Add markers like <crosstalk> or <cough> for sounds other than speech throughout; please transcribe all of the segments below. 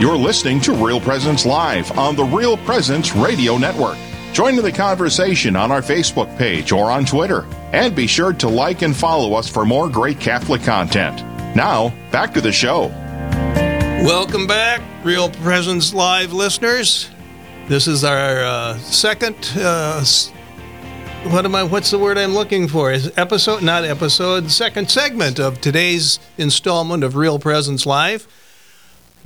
You're listening to Real Presence Live on the Real Presence Radio Network. Join in the conversation on our Facebook page or on Twitter. And be sure to like and follow us for more great Catholic content. Now, back to the show. Welcome back, Real Presence Live listeners. This is our uh, second. Uh, what am I? What's the word I'm looking for? Is episode, not episode, second segment of today's installment of Real Presence Live.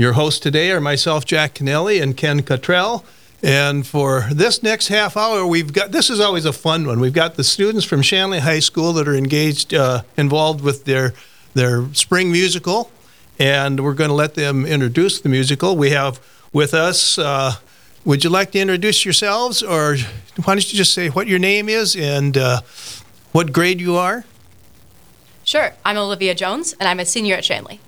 Your hosts today are myself, Jack Kennelly, and Ken Cottrell. And for this next half hour, we've got this is always a fun one. We've got the students from Shanley High School that are engaged, uh, involved with their their spring musical, and we're going to let them introduce the musical. We have with us. Uh, would you like to introduce yourselves, or why don't you just say what your name is and uh, what grade you are? Sure. I'm Olivia Jones, and I'm a senior at Shanley.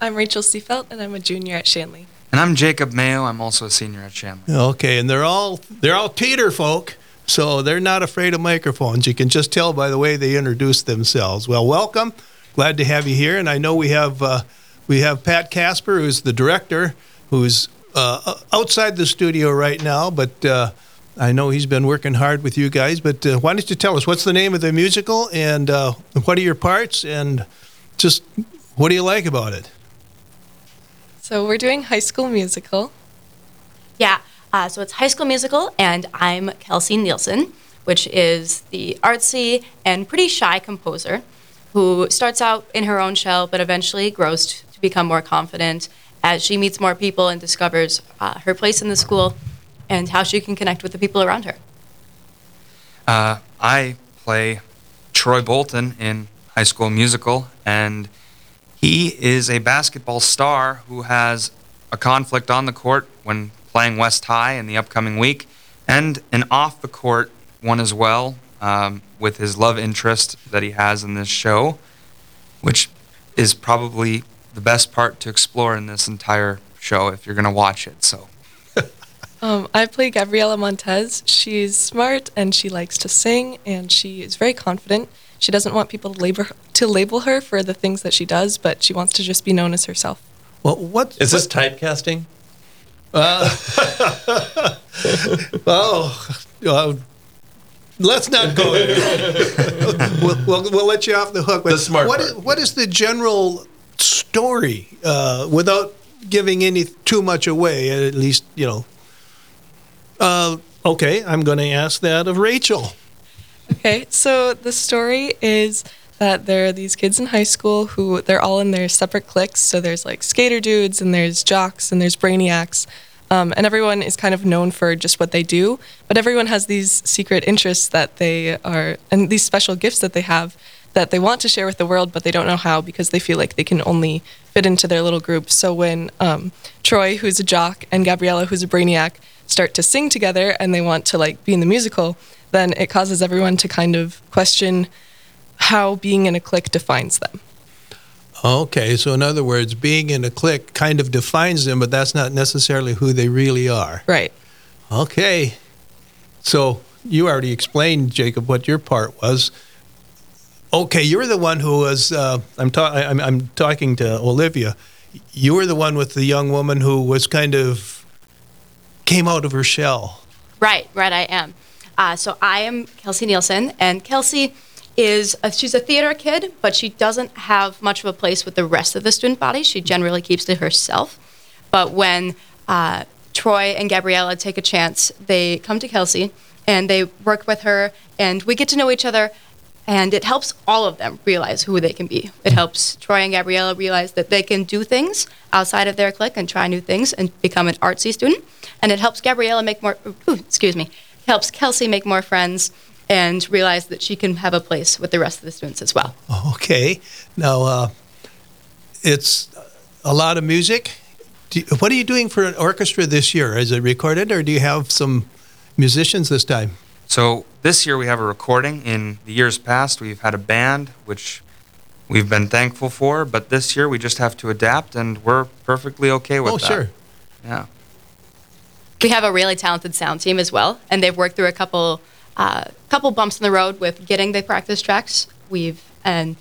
I'm Rachel Seefeldt, and I'm a junior at Shanley. And I'm Jacob Mayo. I'm also a senior at Shanley. Okay, and they're all they're all Peter folk, so they're not afraid of microphones. You can just tell by the way they introduce themselves. Well, welcome. Glad to have you here, and I know we have uh, we have Pat Casper, who's the director, who's uh, outside the studio right now, but. Uh, I know he's been working hard with you guys, but uh, why don't you tell us what's the name of the musical and uh, what are your parts and just what do you like about it? So we're doing High School Musical. Yeah, uh, so it's High School Musical, and I'm Kelsi Nielsen, which is the artsy and pretty shy composer who starts out in her own shell, but eventually grows to become more confident as she meets more people and discovers uh, her place in the school and how she can connect with the people around her. Uh, I play Troy Bolton in High School Musical, and he is a basketball star who has a conflict on the court when playing West High in the upcoming week, and an off the court one as well um, with his love interest that he has in this show, which is probably the best part to explore in this entire show if you're going to watch it. So. <laughs> Um, I play Gabriella Montez. She's smart and she likes to sing and she is very confident. She doesn't want people to label to label her for the things that she does, but she wants to just be known as herself. Well, what is this typecasting? Uh, <laughs> oh, uh, let's not go there. <laughs> we'll, we'll, we'll, let you off the hook. But the smart what part. Is, what is the general story uh, without giving any too much away? At least you know. Uh, okay, I'm going to ask that of Rachel. Okay, so the story is that there are these kids in high school who they're all in their separate cliques. So there's like skater dudes and there's jocks and there's brainiacs. Um, and everyone is kind of known for just what they do, but everyone has these secret interests that they are, and these special gifts that they have that they want to share with the world, but they don't know how because they feel like they can only fit into their little group. So when um, Troy, who's a jock, and Gabriella, who's a brainiac, start to sing together and they want to like be in the musical, then it causes everyone to kind of question how being in a clique defines them. Okay, so in other words, being in a clique kind of defines them, but that's not necessarily who they really are. Right. Okay. So you already explained, Jacob, what your part was. Okay, you're the one who was. Uh, I'm, ta- I'm, I'm talking to Olivia. You were the one with the young woman who was kind of came out of her shell. Right, right. I am. Uh, so I am Kelsi Nielsen, and Kelsi is a, she's a theater kid, but she doesn't have much of a place with the rest of the student body. She generally keeps to herself. But when uh, Troy and Gabriella take a chance, they come to Kelsi and they work with her, and we get to know each other. And it helps all of them realize who they can be. It helps Troy and Gabriella realize that they can do things outside of their clique and try new things and become an artsy student. And it helps Gabriella make more, ooh, excuse me, helps Kelsi make more friends and realize that she can have a place with the rest of the students as well. Okay. Now, uh, it's a lot of music. You, what are you doing for an orchestra this year? Is it recorded or do you have some musicians this time? So this year we have a recording. In the years past, we've had a band, which we've been thankful for. But this year we just have to adapt, and we're perfectly okay with oh, that. Oh, sure. Yeah. We have a really talented sound team as well, and they've worked through a couple uh, couple bumps in the road with getting the practice tracks. We've and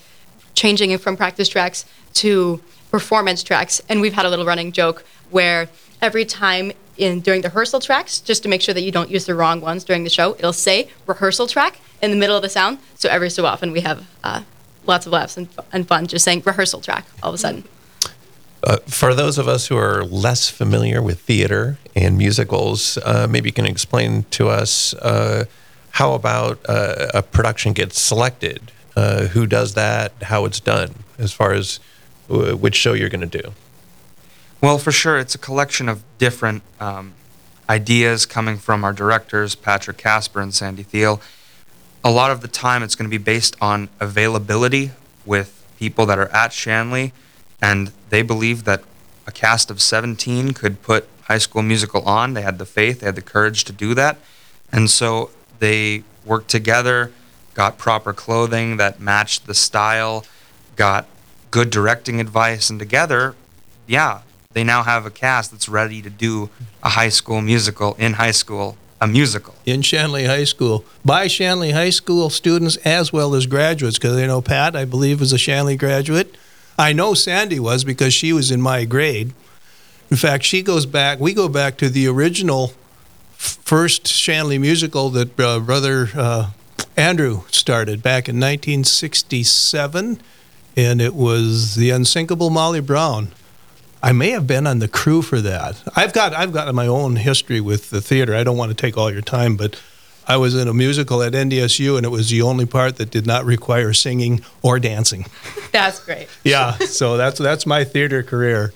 changing it from practice tracks to performance tracks, and we've had a little running joke where every time in during the rehearsal tracks, just to make sure that you don't use the wrong ones during the show, it'll say rehearsal track in the middle of the sound. So every so often we have uh, lots of laughs and, and fun just saying rehearsal track all of a sudden. Uh, for those of us who are less familiar with theater and musicals, uh, maybe you can explain to us uh, how about uh, a production gets selected, uh, who does that, how it's done, as far as uh, which show you're going to do. Well, for sure, it's a collection of different um, ideas coming from our directors, Patrick Casper and Sandy Thiel. A lot of the time, it's going to be based on availability with people that are at Shanley, and they believe that a cast of 17 could put High School Musical on. They had the faith, they had the courage to do that, and so they worked together, got proper clothing that matched the style, got good directing advice, and together, yeah, they now have a cast that's ready to do a high school musical in high school, a musical. in Shanley High School by Shanley High School students as well as graduates. Because I know Pat, I believe, was a Shanley graduate. I know Sandy was because she was in my grade. In fact, she goes back. We go back to the original first Shanley musical that uh, brother uh, Andrew started back in 1967, and it was the unsinkable Molly Brown. I may have been on the crew for that. I've got I've got my own history with the theater. I don't want to take all your time, but I was in a musical at NDSU, and it was the only part that did not require singing or dancing. <laughs> That's great. Yeah, so that's that's my theater career.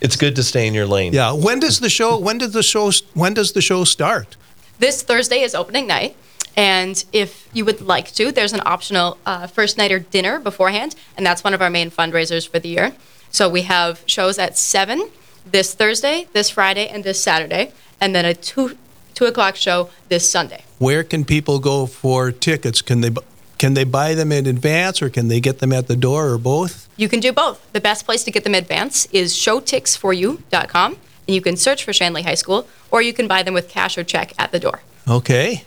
It's good to stay in your lane. Yeah, when does the show? When does the show? When does the show start? This Thursday is opening night. And if you would like to, there's an optional uh, first nighter dinner beforehand, and that's one of our main fundraisers for the year. So we have shows at seven this Thursday, this Friday, and this Saturday, and then a two two o'clock show this Sunday. Where can people go for tickets? Can they bu- can they buy them in advance, or can they get them at the door, or both? You can do both. The best place to get them in advance is showtix4u.com, and you can search for Shanley High School, or you can buy them with cash or check at the door. Okay.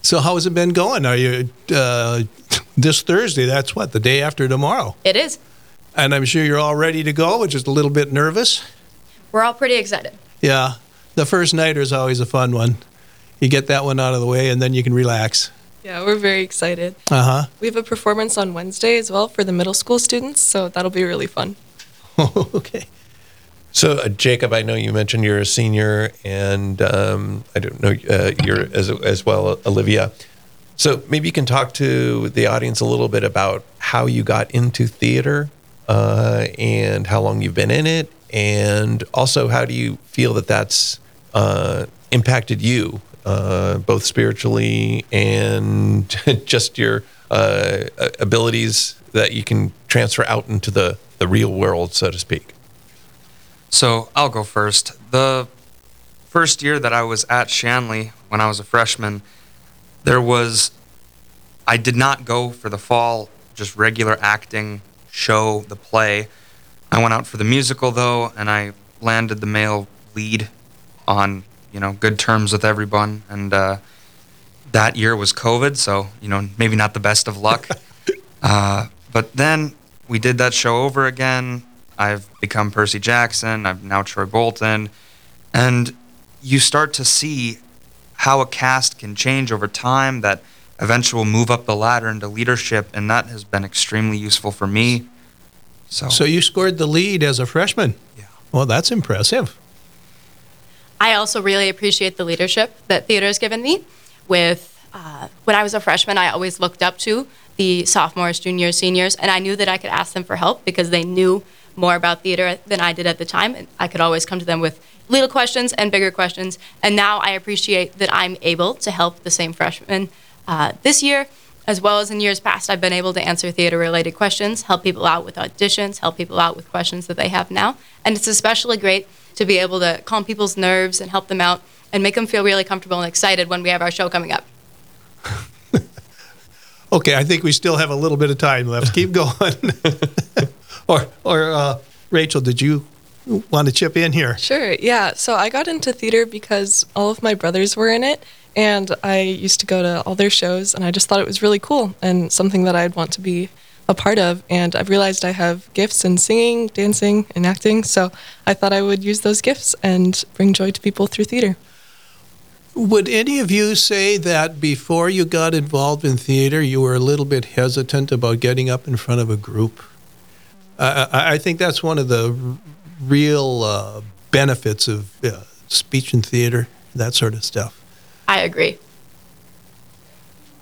So how has it been going? Are you uh, <laughs> this Thursday? That's what the day after tomorrow, It is. and I'm sure you're all ready to go, but just a little bit nervous. We're all pretty excited. Yeah, the first nighter is always a fun one. You get that one out of the way, and then you can relax. Yeah, we're very excited. Uh huh. We have a performance on Wednesday as well for the middle school students, so that'll be really fun. <laughs> okay. So, uh, Jacob, I know you mentioned you're a senior, and um, I don't know uh, you're as as well, Olivia. So maybe you can talk to the audience a little bit about how you got into theater uh, and how long you've been in it, and also how do you feel that that's uh, impacted you, uh, both spiritually and <laughs> just your uh, abilities that you can transfer out into the, the real world, so to speak. So I'll go first. The first year that I was at Shanley when I was a freshman, there was, I did not go for the fall, just regular acting show, the play. I went out for the musical though, and I landed the male lead on, you know, good terms with everyone. And uh, that year was COVID, so, you know, maybe not the best of luck. <laughs> uh, but then we did that show over again. I've become Percy Jackson. I'm now Troy Bolton. And you start to see how a cast can change over time that eventually will move up the ladder into leadership. And that has been extremely useful for me. So, So you scored the lead as a freshman. Yeah. Well, that's impressive. I also really appreciate the leadership that theater has given me. With uh, when I was a freshman, I always looked up to the sophomores, juniors, seniors, and I knew that I could ask them for help because they knew more about theater than I did at the time, and I could always come to them with little questions and bigger questions. And now I appreciate that I'm able to help the same freshmen uh, this year, as well as in years past. I've been able to answer theater-related questions, help people out with auditions, help people out with questions that they have now, and it's especially great to be able to calm people's nerves and help them out and make them feel really comfortable and excited when we have our show coming up. <laughs> Okay, I think we still have a little bit of time left. <laughs> Keep going. <laughs> or, or uh, Rachel, did you want to chip in here? Sure, yeah. So I got into theater because all of my brothers were in it, and I used to go to all their shows, and I just thought it was really cool and something that I'd want to be a part of. And I've realized I have gifts in singing, dancing, and acting. So I thought I would use those gifts and bring joy to people through theater. Would any of you say that before you got involved in theater, you were a little bit hesitant about getting up in front of a group? Uh, I I think that's one of the r- real uh, benefits of uh, speech and theater, that sort of stuff. I agree.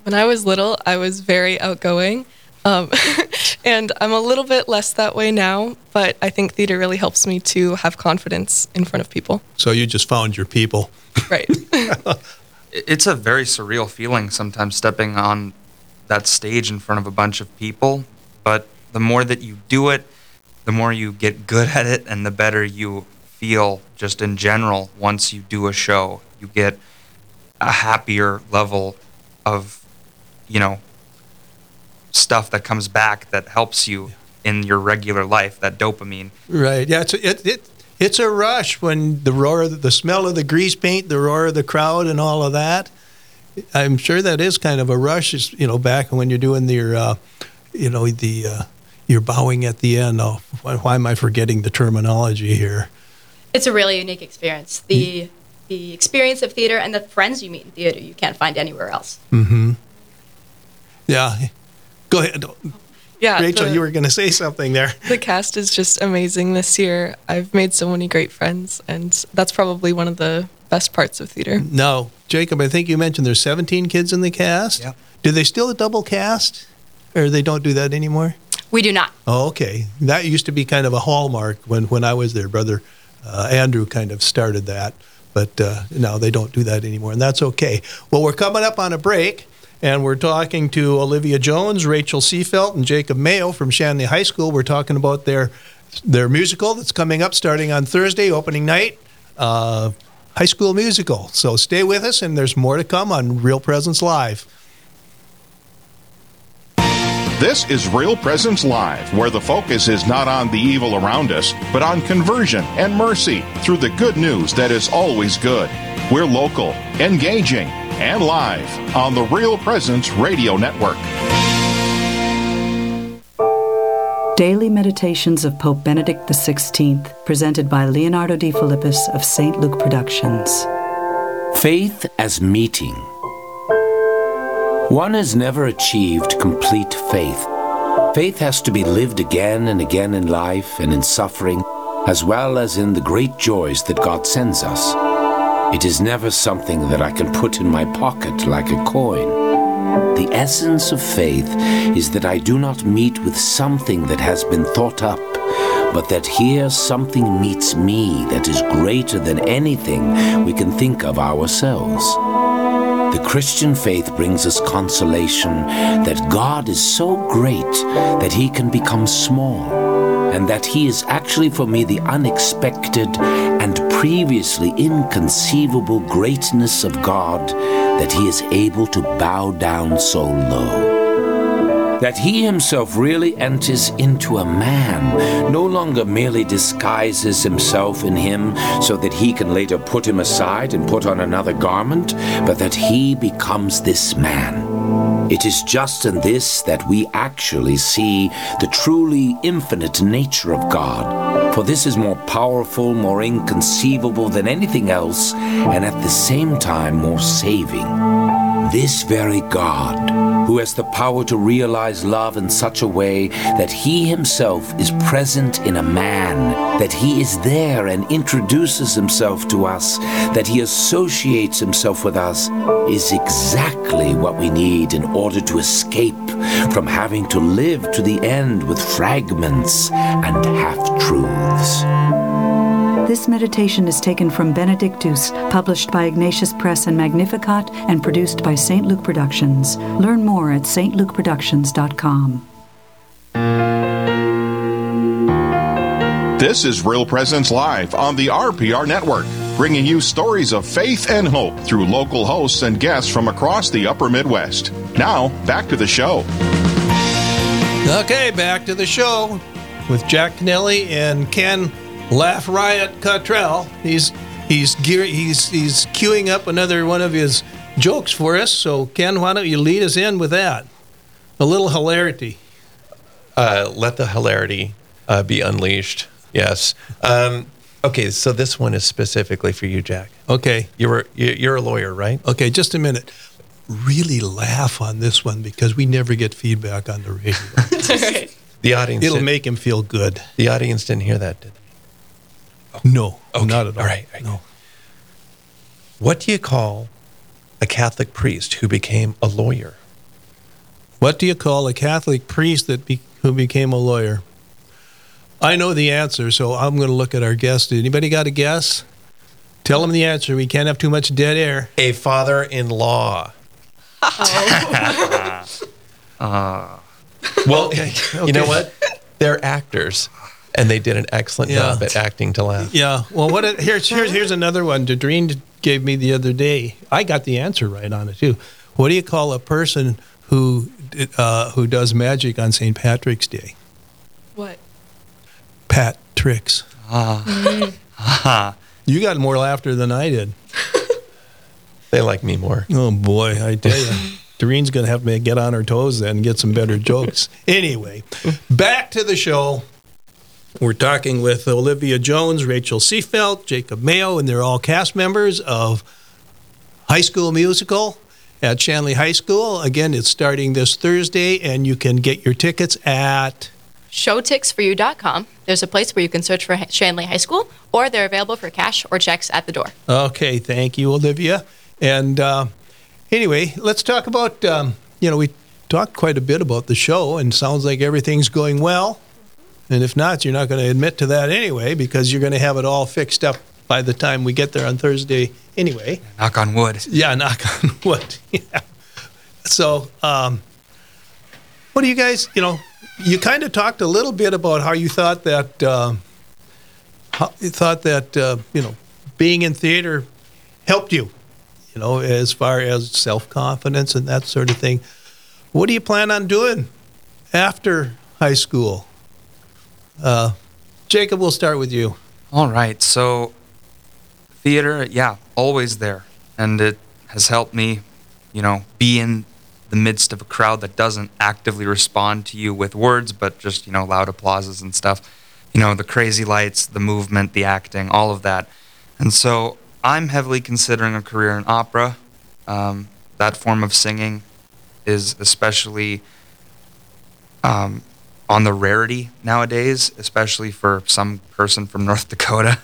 When I was little, I was very outgoing. Um, <laughs> and I'm a little bit less that way now, but I think theater really helps me to have confidence in front of people. So you just found your people. <laughs> Right. <laughs> It's a very surreal feeling sometimes stepping on that stage in front of a bunch of people. But the more that you do it, the more you get good at it, and the better you feel just in general once you do a show. You get a happier level of, you know, stuff that comes back that helps you in your regular life, that dopamine. Right. Yeah. It's a, it, it it's a rush when the roar, of the, the smell of the grease paint, the roar of the crowd, and all of that. I'm sure that is kind of a rush. Is you know back when you're doing your, uh, you know the uh, you're bowing at the end. Oh, why, why am I forgetting the terminology here? It's a really unique experience. The the experience of theater and the friends you meet in theater you can't find anywhere else. Mm-hmm. Yeah. Go ahead, Yeah. Rachel. the- you were going to say something there. The cast is just amazing this year. I've made so many great friends, and that's probably one of the best parts of theater. No, Jacob. I think you mentioned there's 17 kids in the cast. Yep. Do they still double cast, or they don't do that anymore? We do not. Oh, okay. That used to be kind of a hallmark when, when I was there. Brother uh, Andrew kind of started that, but uh, now they don't do that anymore, and that's okay. Well, we're coming up on a break, and we're talking to Olivia Jones, Rachel Seefeldt, and Jacob Mayo from Shanley High School. We're talking about their their musical that's coming up starting on Thursday, opening night. Uh, high school musical. So stay with us, and there's more to come on Real Presence Live. This is Real Presence Live, where the focus is not on the evil around us, but on conversion and mercy through the good news that is always good. We're local, engaging, and live on the Real Presence Radio Network. Daily Meditations of Pope Benedict XVI, presented by Leonardo Defilippis of St. Luke Productions. Faith as meeting. One has never achieved complete faith. Faith has to be lived again and again in life and in suffering, as well as in the great joys that God sends us. It is never something that I can put in my pocket like a coin. The essence of faith is that I do not meet with something that has been thought up, but that here something meets me that is greater than anything we can think of ourselves. The Christian faith brings us consolation that God is so great that he can become small, and that he is actually for me the unexpected and previously inconceivable greatness of God that he is able to bow down so low that he himself really enters into a man, no longer merely disguises himself in him so that he can later put him aside and put on another garment, but that he becomes this man. It is just in this that we actually see the truly infinite nature of God. For this is more powerful, more inconceivable than anything else, and at the same time more saving. This very God, who has the power to realize love in such a way that he himself is present in a man, that he is there and introduces himself to us, that he associates himself with us, is exactly what we need in order to escape from having to live to the end with fragments and half truths. This meditation is taken from Benedictus, published by Ignatius Press and Magnificat, and produced by St. Luke Productions. Learn more at stlukeproductions.com. This is Real Presence Live on the RPR Network, bringing you stories of faith and hope through local hosts and guests from across the upper Midwest. Now, back to the show. Okay, back to the show with Jack Kennelly and Ken Laugh Riot Cottrell. He's he's gear, he's he's queuing up another one of his jokes for us. So Ken, why don't you lead us in with that? A little hilarity. Uh, let the hilarity uh, be unleashed. Yes. Um, okay, so this one is specifically for you, Jack. Okay. You're you- you're a lawyer, right? Okay, just a minute. Really laugh on this one because we never get feedback on the radio. <laughs> The audience. It'll didn't- make him feel good. the audience didn't hear that, did they? No, Okay, not at all. all right, all right. No. What do you call a Catholic priest who became a lawyer? What do you call a Catholic priest that be, who became a lawyer? I know the answer, so I'm going to look at our guest. Anybody got a guess? Tell them the answer. We can't have too much dead air. A father-in-law. <laughs> Oh. <laughs> Well, you know what? They're actors, and they did an excellent Yeah. job at acting to laugh. Yeah. Well, what? It, here's here's here's another one. Dadreen gave me the other day. I got the answer right on it too. What do you call a person who uh, who does magic on St. Patrick's Day? What? Pat tricks. Ah, <laughs> You got more laughter than I did. <laughs> They like me more. Oh boy, I tell you, <laughs> Doreen's gonna have to get on her toes then and get some better jokes. Anyway, back to the show. We're talking with Olivia Jones, Rachel Seefeldt, Jacob Mayo, and they're all cast members of High School Musical at Shanley High School. Again, it's starting this Thursday, and you can get your tickets at. Showtix4u.com. There's a place where you can search for Shanley High School, or they're available for cash or checks at the door. Okay, thank you, Olivia. And uh, anyway, let's talk about. Um, you know, we talked quite a bit about the show, and sounds like everything's going well. And if not, you're not going to admit to that anyway, because you're going to have it all fixed up by the time we get there on Thursday anyway. knock on wood. Yeah, knock on <laughs> wood. Yeah. So, um, what do you guys, you know, you kind of talked a little bit about how you thought that, uh, how you thought that, uh, you know, being in theater helped you, you know, as far as self confidence and that sort of thing. What do you plan on doing after high school? Uh, Jacob, we'll start with you. All right. So, theater, yeah, always there. And it has helped me, you know, be in the midst of a crowd that doesn't actively respond to you with words, but just, you know, loud applauses and stuff. You know, the crazy lights, the movement, the acting, all of that. And so I'm heavily considering a career in opera. Um, that form of singing is especially um, on the rarity nowadays, especially for some person from <laughs> North Dakota.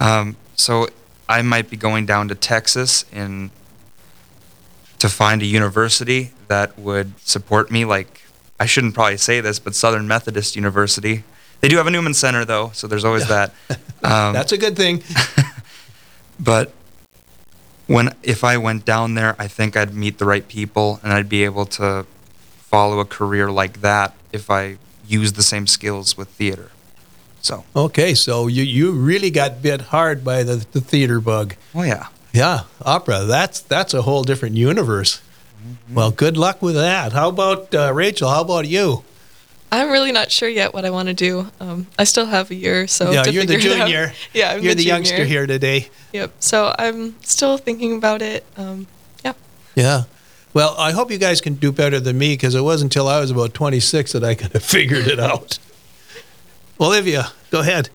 Um, so I might be going down to Texas in to find a university that would support me. Like I shouldn't probably say this, but Southern Methodist University. They do have a Newman Center though, so there's always that. <laughs> Um, That's a good thing. <laughs> but when if I went down there, I think I'd meet the right people and I'd be able to follow a career like that if I used the same skills with theater. So, Okay, so you, you really got bit hard by the, the theater bug. oh yeah. Yeah, opera. That's that's a whole different universe. Well, good luck with that. How about uh, Rachel? How about you? I'm really not sure yet what I want to do. Um, I still have a year, so yeah, to you're the figure it out. junior. <laughs> Yeah, I'm you're the, junior. youngster here today. Yep. So I'm still thinking about it. Um, yeah. Yeah. Well, I hope you guys can do better than me because it wasn't until I was about 26 that I <laughs> kind of figured it out. Olivia, go ahead.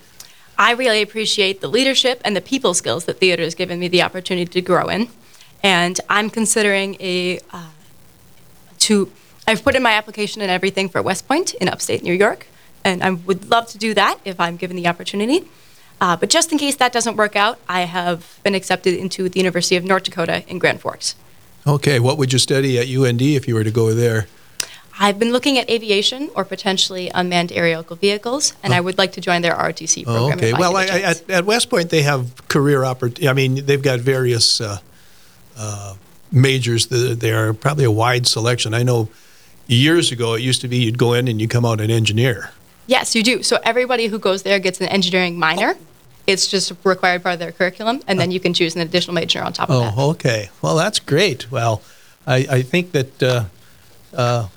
I really appreciate the leadership and the people skills that theater has given me the opportunity to grow in. And I'm considering a uh, to I've put in my application and everything for West Point in upstate New York, and I would love to do that if I'm given the opportunity. Uh, but just in case that doesn't work out, I have been accepted into the University of North Dakota in Grand Forks. Okay, what would you study at UND if you were to go there? I've been looking at aviation or potentially unmanned aerial vehicles, and I would like to join their ROTC Oh, program. okay. if I Well, I, get a I, chance. at, at West Point, they have career opportunities. I mean, they've got various uh, uh, majors. Th- They are probably a wide selection. I know years ago it used to be you'd go in and you come out an engineer. Yes, you do. So everybody who goes there gets an engineering minor. It's just required part of their curriculum, and then you can choose an additional major on top of that. Oh, okay. Well, that's great. Well, I, I think that, uh, uh,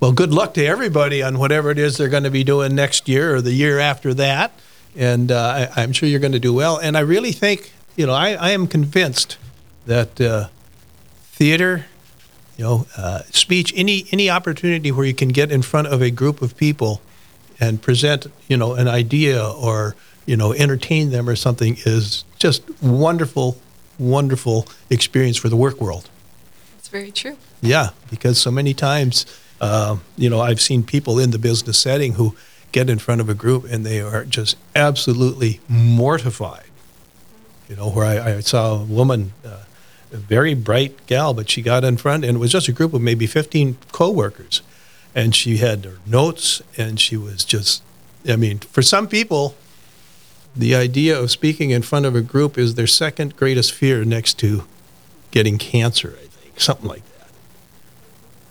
well, good luck to everybody on whatever it is they're going to be doing next year or the year after that. And uh, I, I'm sure you're going to do well. And I really think, you know, I, I am convinced that uh, theater you know, uh, speech, any any opportunity where you can get in front of a group of people and present, you know, an idea or you know, entertain them or something is just wonderful, wonderful experience for the work world. It's very true. Yeah, because so many times, uh, you know, I've seen people in the business setting who get in front of a group and they are just absolutely mortified. You know, where I, I saw a woman, uh, a very bright gal, but she got in front and it was just a group of maybe 15 coworkers. And she had her notes and she was just, I mean, for some people, the idea of speaking in front of a group is their second greatest fear next to getting cancer, I think, something like that.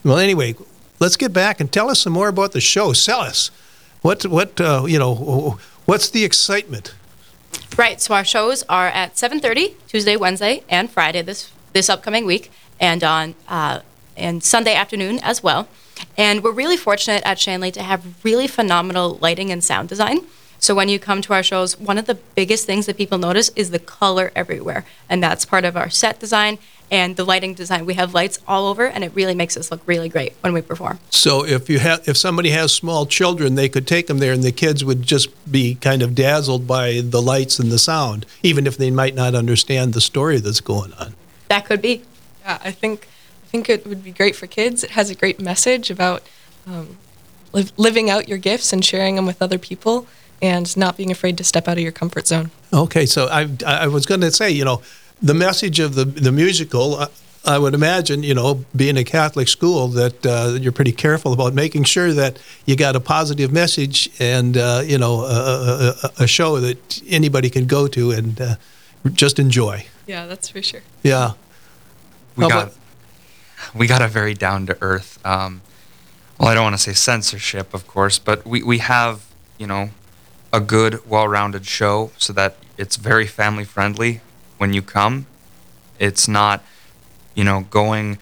Well, anyway, let's get back and tell us some more about the show. Sell us. What, what, uh, you know, what's the excitement? Right. So our shows are at 7:30 Tuesday, Wednesday, and Friday this this upcoming week, and on uh, and Sunday afternoon as well. And we're really fortunate at Shanley to have really phenomenal lighting and sound design. So when you come to our shows, one of the biggest things that people notice is the color everywhere, and that's part of our set design and the lighting design. We have lights all over, and it really makes us look really great when we perform. So if you have, if somebody has small children, they could take them there, and the kids would just be kind of dazzled by the lights and the sound, even if they might not understand the story that's going on. That could be. Yeah, I think I think it would be great for kids. It has a great message about um, li- living out your gifts and sharing them with other people and not being afraid to step out of your comfort zone. Okay, so I I was going to say, you know, the message of the the musical. Uh, I would imagine, you know, being a Catholic school, that uh, you're pretty careful about making sure that you got a positive message and, uh, you know, a, a, a, show that anybody can go to and uh, just enjoy. Yeah, that's for sure. Yeah. We How got about- we got a very down to earth. Um, well, I don't want to say censorship, of course, but we, we have you know a good, well-rounded show so that it's very family friendly when you come. It's not you know going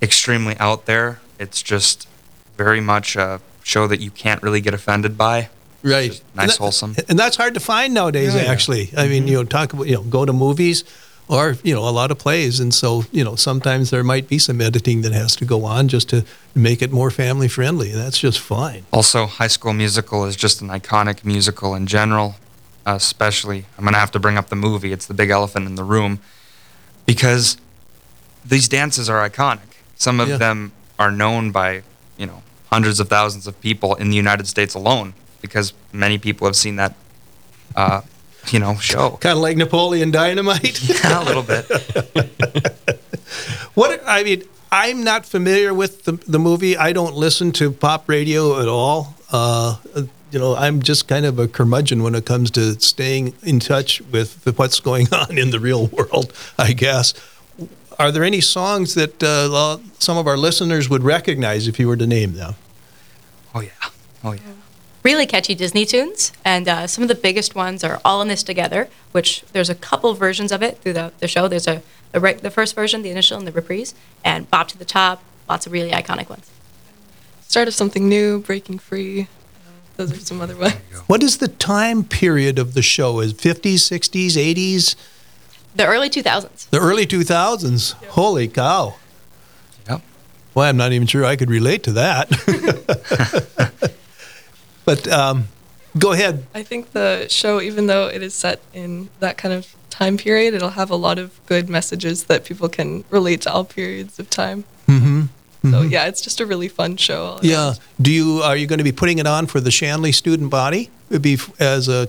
extremely out there. It's just very much a show that you can't really get offended by. Right. Just And nice, that- wholesome. And that's hard to find nowadays, Yeah, yeah. actually. I mean, mm-hmm. you know, talk about, you know, go to movies or, you know, a lot of plays. And so, you know, sometimes there might be some editing that has to go on just to make it more family friendly. That's just fine. Also, High School Musical is just an iconic musical in general, especially. I'm going to have to bring up the movie. It's the big elephant in the room because these dances are iconic. Some of Yeah. them are known by, you know, hundreds of thousands of people in the United States alone because many people have seen that, uh, you know, show. Kind of like Napoleon Dynamite. <laughs> a little bit. What I mean, I'm not familiar with the, the movie. I don't listen to pop radio at all. Uh, you know, I'm just kind of a curmudgeon when it comes to staying in touch with what's going <laughs> on in the real world. I guess. Are there any songs that uh, some of our listeners would recognize if you were to name them? Oh, yeah. Oh, yeah. Really catchy Disney tunes, and uh, some of the biggest ones are "All in This Together," which there's a couple versions of it through the, the show. There's a the, re- the first version, the initial, and the reprise, and "Bop to the Top." Lots of really iconic ones. Start of something new, breaking free. Uh, those are some other ones. <laughs> What is the time period of the show? Is 50s, 60s, 80s, The early 2000s. the early 2000s? Holy cow. Yep. Well, I'm not even sure I could relate to that. <laughs> but um, go ahead. I think the show, even though it is set in that kind of time period, it'll have a lot of good messages that people can relate to all periods of time. Mm-hmm. So yeah, it's just a really fun show. all Yeah. around. Do you are you going to be putting it on for the Shanley student body? It'd be as a,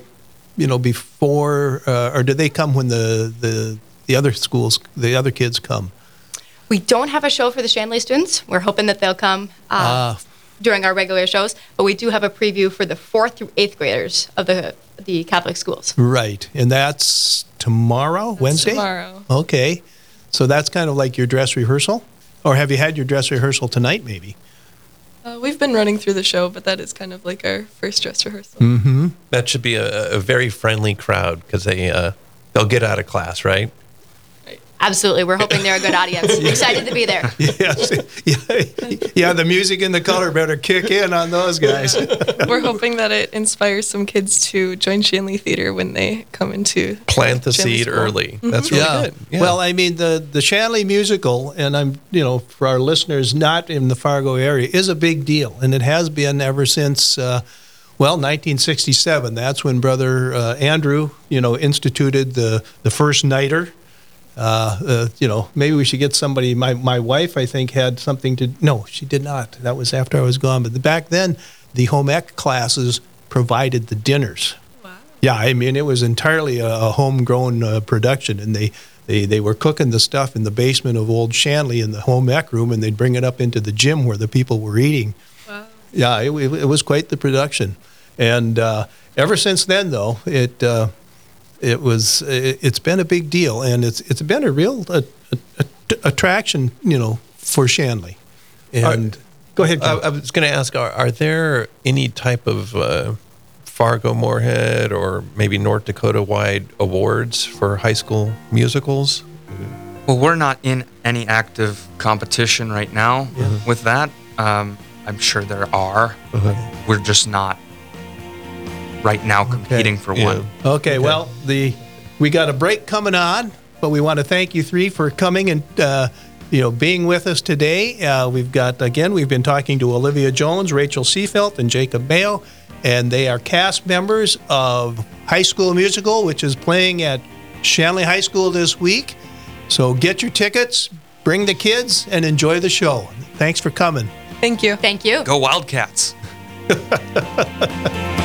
you know, before uh, or do they come when the the the other schools, the other kids come? We don't have a show for the Shanley students. We're hoping that they'll come uh, Ah. During our regular shows, but we do have a preview for the fourth through eighth graders of the the Catholic schools. Right, and that's tomorrow, Wednesday. tomorrow. Okay, so that's kind of like your dress rehearsal, or have you had your dress rehearsal tonight? Maybe. Uh, we've been running through the show, but that is kind of like our first dress rehearsal. Mm-hmm. That should be a, a very friendly crowd because they uh, they'll get out of class, right? Absolutely. We're hoping they're a good audience. <laughs> Excited to be there. Yes. <laughs> Yeah, yeah, the music and the color better kick in on those guys. <laughs> We're hoping that it inspires some kids to join Shanley Theater when they come into Plant the Shanley seed School. early. That's really yeah. good. Yeah. Well, I mean the the Shanley musical, and I'm you know for our listeners not in the Fargo area, is a big deal, and it has been ever since. Uh, well, 1967. That's when Brother uh, Andrew, you know, instituted the the first nighter. Uh, uh, you know, maybe we should get somebody. My my wife, I think, had something to. No, she did not. That was after I was gone. But back then, the home ec classes provided the dinners. Wow. Yeah, I mean it was entirely a, a homegrown uh, production, and they, they they were cooking the stuff in the basement of Old Shanley in the home ec room, and they'd bring it up into the gym where the people were eating. Wow. Yeah, it, it, it was quite the production, and uh, ever since then, though, it uh, it was it, it's been a big deal, and it's it's been a real a, attraction, you know, for Shanley. And go ahead. I, I was going to ask: are, are there any type of uh, Fargo Moorhead or maybe North Dakota wide awards for high school musicals? Well, we're not in any active competition right now with that. Um, I'm sure there are. We're just not right now competing for Yeah. one. Okay, well, the we got a break coming on, but we want to thank you three for coming and uh, you know being with us today. Uh, we've got again, we've been talking to Olivia Jones, Rachel Seefeldt, and Jacob Mayo, and they are cast members of High School Musical, which is playing at Shanley High School this week. So get your tickets, bring the kids, and enjoy the show. Thanks for coming. Thank you. Thank you. Go Wildcats! <laughs>